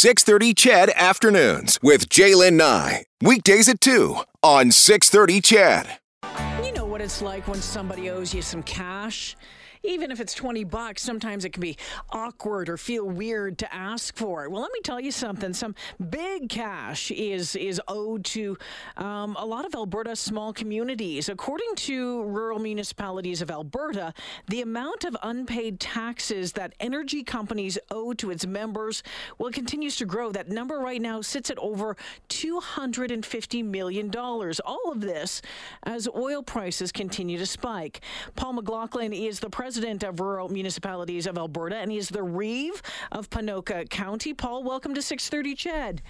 630 CHED Afternoons with Jaylen Nye. Weekdays at 2 on 630 CHED. You know what it's like when somebody owes you some cash? Even if it's 20 bucks, sometimes it can be awkward or feel weird to ask for it. Well, let me tell you something. Some big cash is is owed to um, a lot of Alberta's small communities. According to rural municipalities of Alberta, the amount of unpaid taxes that energy companies owe to its members well continues to grow. That number right now sits at over 250 million dollars. All of this as oil prices continue to spike. Paul McLaughlin is the president president of Rural Municipalities of Alberta, and he's the Reeve of Ponoka County. Paul, welcome to 630 CHED.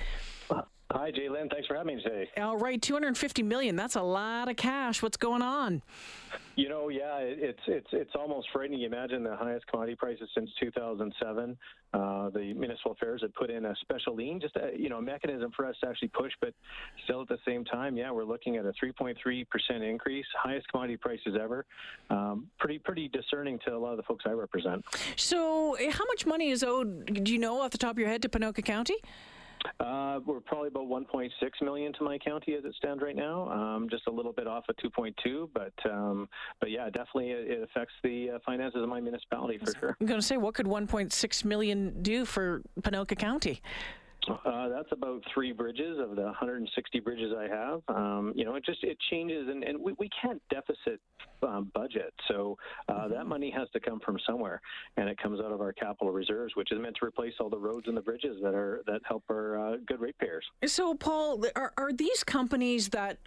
Hi, Jaylen. Thanks for having me today. All right, 250 million. That's a lot of cash. What's going on? You know, yeah, it's it's it's almost frightening. You imagine the highest commodity prices since 2007. Uh, the municipal affairs had put in a special lien, just a, you know, a mechanism for us to actually push. But the same time, yeah, we're looking at a 3.3 percent increase, highest commodity prices ever. Um, pretty pretty discerning to a lot of the folks I represent. So, eh, how much money is owed? Do you know off the top of your head to Ponoka County? Uh, we're probably about 1.6 million to my county as it stands right now. Um, just a little bit off of 2.2, but um, but yeah, definitely it, it affects the uh, finances of my municipality for sure. I'm going to say, what could 1.6 million do for Ponoka County? Uh, that's about three bridges of the 160 bridges I have. Um, you know, it just it changes, and, and we, we can't deficit um, budget. So uh, mm-hmm. that money has to come from somewhere, and it comes out of our capital reserves, which is meant to replace all the roads and the bridges that are that help our uh, good ratepayers. So, Paul, are, are these companies that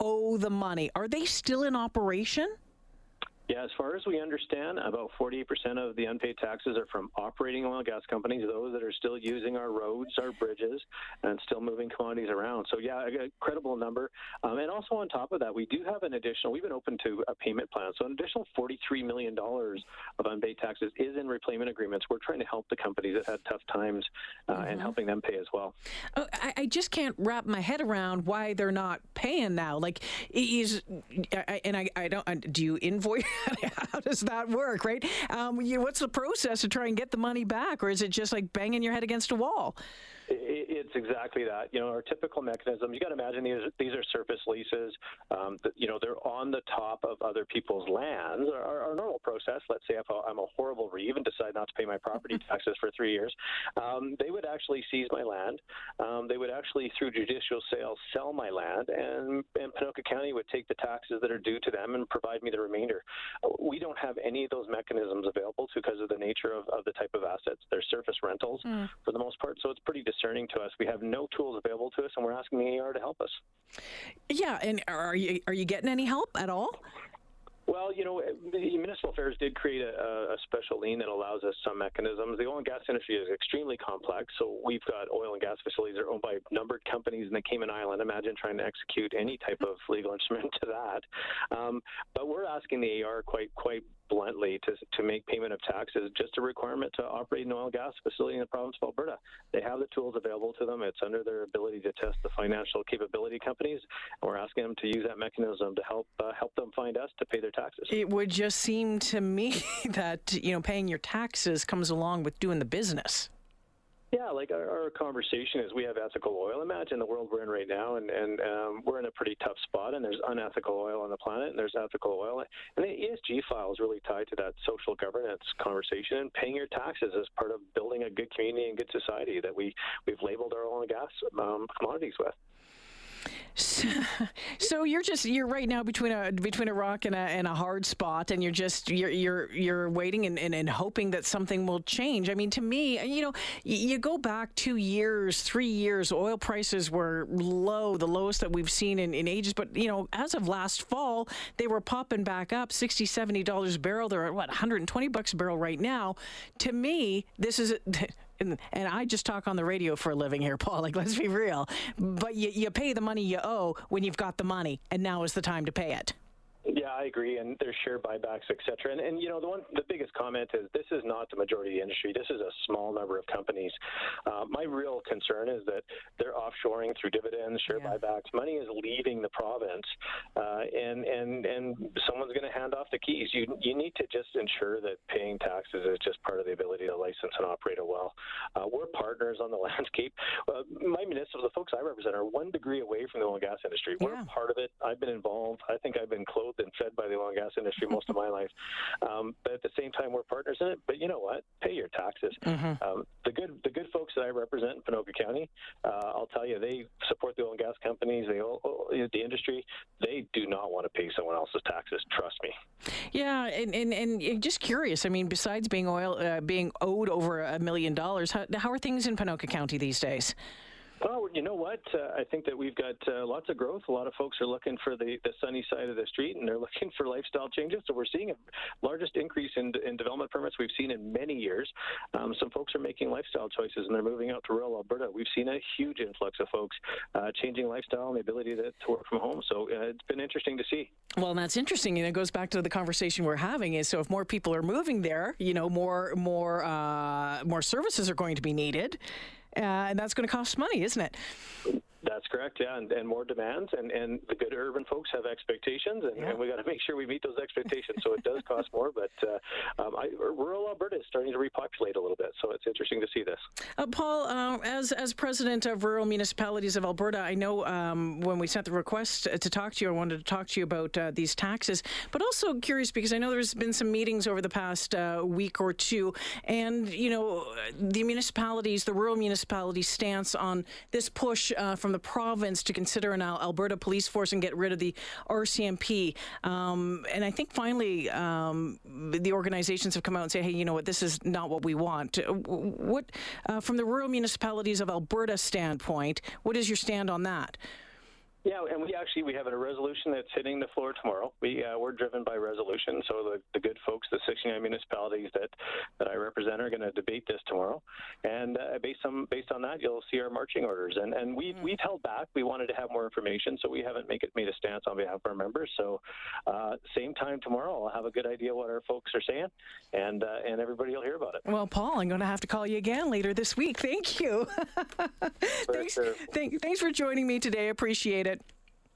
owe the money are they still in operation? Yeah, as far as we understand, about 48% of the unpaid taxes are from operating oil and gas companies, those that are still using our roads, our bridges, and still moving commodities around. So, yeah, a credible number. Um, and also on top of that, we do have an additional, we've been open to a payment plan. So, an additional $43 million of unpaid taxes is in repayment agreements. We're trying to help the companies that had tough times uh, mm-hmm. and helping them pay as well. Oh, I, I, just can't wrap my head around why they're not paying now. Like, is, and I, I don't, do you invoice? how does that work, right? Um, you, what's the process to try and get the money back, or is it just like banging your head against a wall? It's exactly that. You know, our typical mechanism. You got to imagine these these are surface leases. Um, that, you know, they're on the top of other people's lands. Our, our normal process. Let's say if I'm a horrible reeve and decide not to pay my property taxes for three years, um, they would actually seize my land. Um, they would actually, through judicial sale, sell my land, and and Ponoka County would take the taxes that are due to them and provide me the remainder. Have any of those mechanisms available because of the nature of, of the type of assets. They're surface rentals mm. for the most part, so it's pretty discerning to us. We have no tools available to us, and we're asking the AER to help us. Yeah, and are you are you getting any help at all? Well, you know, municipal affairs did create a, a, special lien that allows us some mechanisms. The oil and gas industry is extremely complex, so we've got oil and gas facilities that are owned by numbered companies in the Cayman Island. Imagine trying to execute any type of legal instrument to that. Um, but we're asking the AER quite quite bluntly to, to make payment of taxes just a requirement to operate an oil and gas facility in the province of Alberta. They have the tools available to them. It's under their ability to test the financial capability companies, and we're asking them to use that mechanism to help uh, help them find us to pay their taxes. It would just seem to me that you know paying your taxes comes along with doing the business. Yeah, like our, our, conversation is we have ethical oil. Imagine the world we're in right now, and, and um, we're in a pretty tough spot, and there's unethical oil on the planet, and there's ethical oil. And the ESG file is really tied to that social governance conversation and paying your taxes as part of building a good community and good society that we, we've labeled our oil and gas um, commodities with. So, so, you're just you're right now between a between a rock and a, and a hard spot, and you're just you're you're you're waiting and, and, and hoping that something will change. I mean, to me, you know, you go back two years, three years, oil prices were low, the lowest that we've seen in, in ages. But you know, as of last fall, they were popping back up, 60 70 dollars a barrel. They're at what 120 bucks a barrel right now. To me, this is and, I just talk on the radio for a living here, Paul. Like, let's be real. But you, you pay the money you owe when you've got the money, and now is the time to pay it. Yeah, I agree, and there's share buybacks, et cetera. And, and you know, the one, the biggest comment is this is not the majority of the industry. This is a small number of companies. Uh, my real concern is that they're offshoring through dividends, share yeah. buybacks. Money is leaving the province, uh, and and and someone's going to hand off the keys. You you need to just ensure that paying taxes is just part of the ability to license and operate a well. Uh, we're partners on the landscape. Uh, my municipal, the folks I represent, are one degree away from the oil and gas industry. Yeah. We're part of it. I've been involved. I think I've been clothed and fed by the oil and gas industry most of my life. Um, but at the same time, we're partners in it. But you know what? Pay your taxes. Mm-hmm. Um, the good the good folks that I represent in Ponoka County, uh, I'll tell you, they support the oil and gas companies. They all, the industry. They do not want to pay someone else's taxes. Trust me. Yeah, and and, and just curious. I mean, besides being oil uh, being owed over a million dollars, how, how are things in Ponoka County these days? Well, you know what? Uh, I think that we've got uh, lots of growth. A lot of folks are looking for the, the sunny side of the street and they're looking for lifestyle changes. So we're seeing a largest increase in, in development permits we've seen in many years. Um, some folks are making lifestyle choices and they're moving out to rural Alberta. We've seen a huge influx of folks uh, changing lifestyle and the ability to, to work from home. So uh, it's been interesting to see. Well, that's interesting, and it goes back to the conversation we're having. Is so if more people are moving there, you know, more more uh, more services are going to be needed uh, and that's going to cost money, isn't it? That's correct, yeah, and, and more demands, and, and the good urban folks have expectations, and, yeah. and we got to make sure we meet those expectations. so it does cost more, but uh, um, I, rural Alberta is starting to repopulate a little bit, so it's interesting to see this. Uh, Paul, uh, as as president of Rural Municipalities of Alberta, I know um, when we sent the request to talk to you, I wanted to talk to you about uh, these taxes, but also curious because I know there's been some meetings over the past uh, week or two, and you know the municipalities, the rural municipalities' stance on this push uh, from the province to consider an Alberta police force and get rid of the RCMP. Um, and I think finally um, the organizations have come out and say, hey, you know what, this is not what we want. Uh, what, uh, from the rural municipalities of Alberta standpoint, what is your stand on that? Yeah, and we actually we have a resolution that's hitting the floor tomorrow. We uh, we're driven by resolution, so the, the good folks, the 69 municipalities that, that I represent, are going to debate this tomorrow, and uh, based on based on that, you'll see our marching orders. And and we mm. we've held back. We wanted to have more information, so we haven't make it made a stance on behalf of our members. So, uh, same time tomorrow, I'll have a good idea what our folks are saying, and uh, and everybody will hear about it. Well, Paul, I'm going to have to call you again later this week. Thank you. thanks, sure. thank, thanks for joining me today. Appreciate it.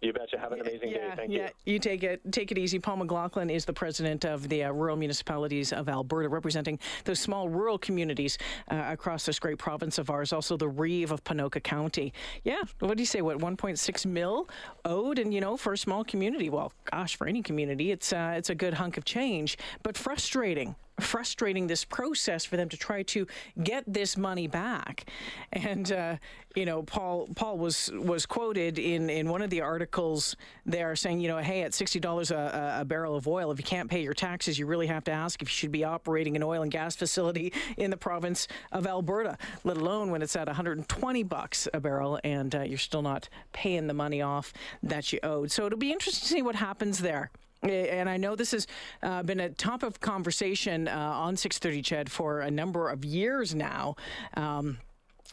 You betcha. Have an amazing yeah, day. Thank yeah. you. You take it take it easy. Paul McLaughlin is the president of the uh, rural municipalities of Alberta, representing those small rural communities uh, across this great province of ours. Also, the Reeve of Ponoka County. Yeah, what do you say? What 1.6 mil owed, and you know, for a small community, well, gosh, for any community, it's uh, it's a good hunk of change, but frustrating frustrating this process for them to try to get this money back. And uh, you know, Paul Paul was was quoted in in one of the articles there saying, you know, hey, at sixty dollars a, barrel of oil, if you can't pay your taxes, you really have to ask if you should be operating an oil and gas facility in the province of Alberta, let alone when it's at 120 bucks a barrel and uh, you're still not paying the money off that you owed. So it'll be interesting to see what happens there. And I know this has uh, been a top of conversation uh, on 630 Ched for a number of years now. Um,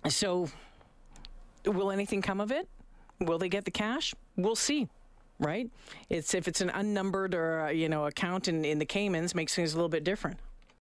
so, will anything come of it? Will they get the cash? We'll see. Right? It's if it's an unnumbered or uh, you know account in, in the Caymans makes things a little bit different.